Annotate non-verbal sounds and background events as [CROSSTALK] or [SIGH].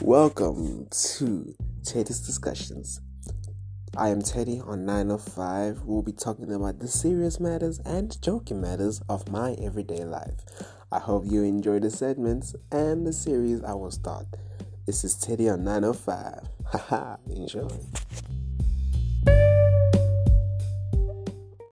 Welcome to Teddy's Discussions. I am Teddy on 905. We'll be talking about the serious matters and joking matters of my everyday life. I hope you enjoy the segments and the series I will start. This is Teddy on 905. Haha, [LAUGHS] enjoy.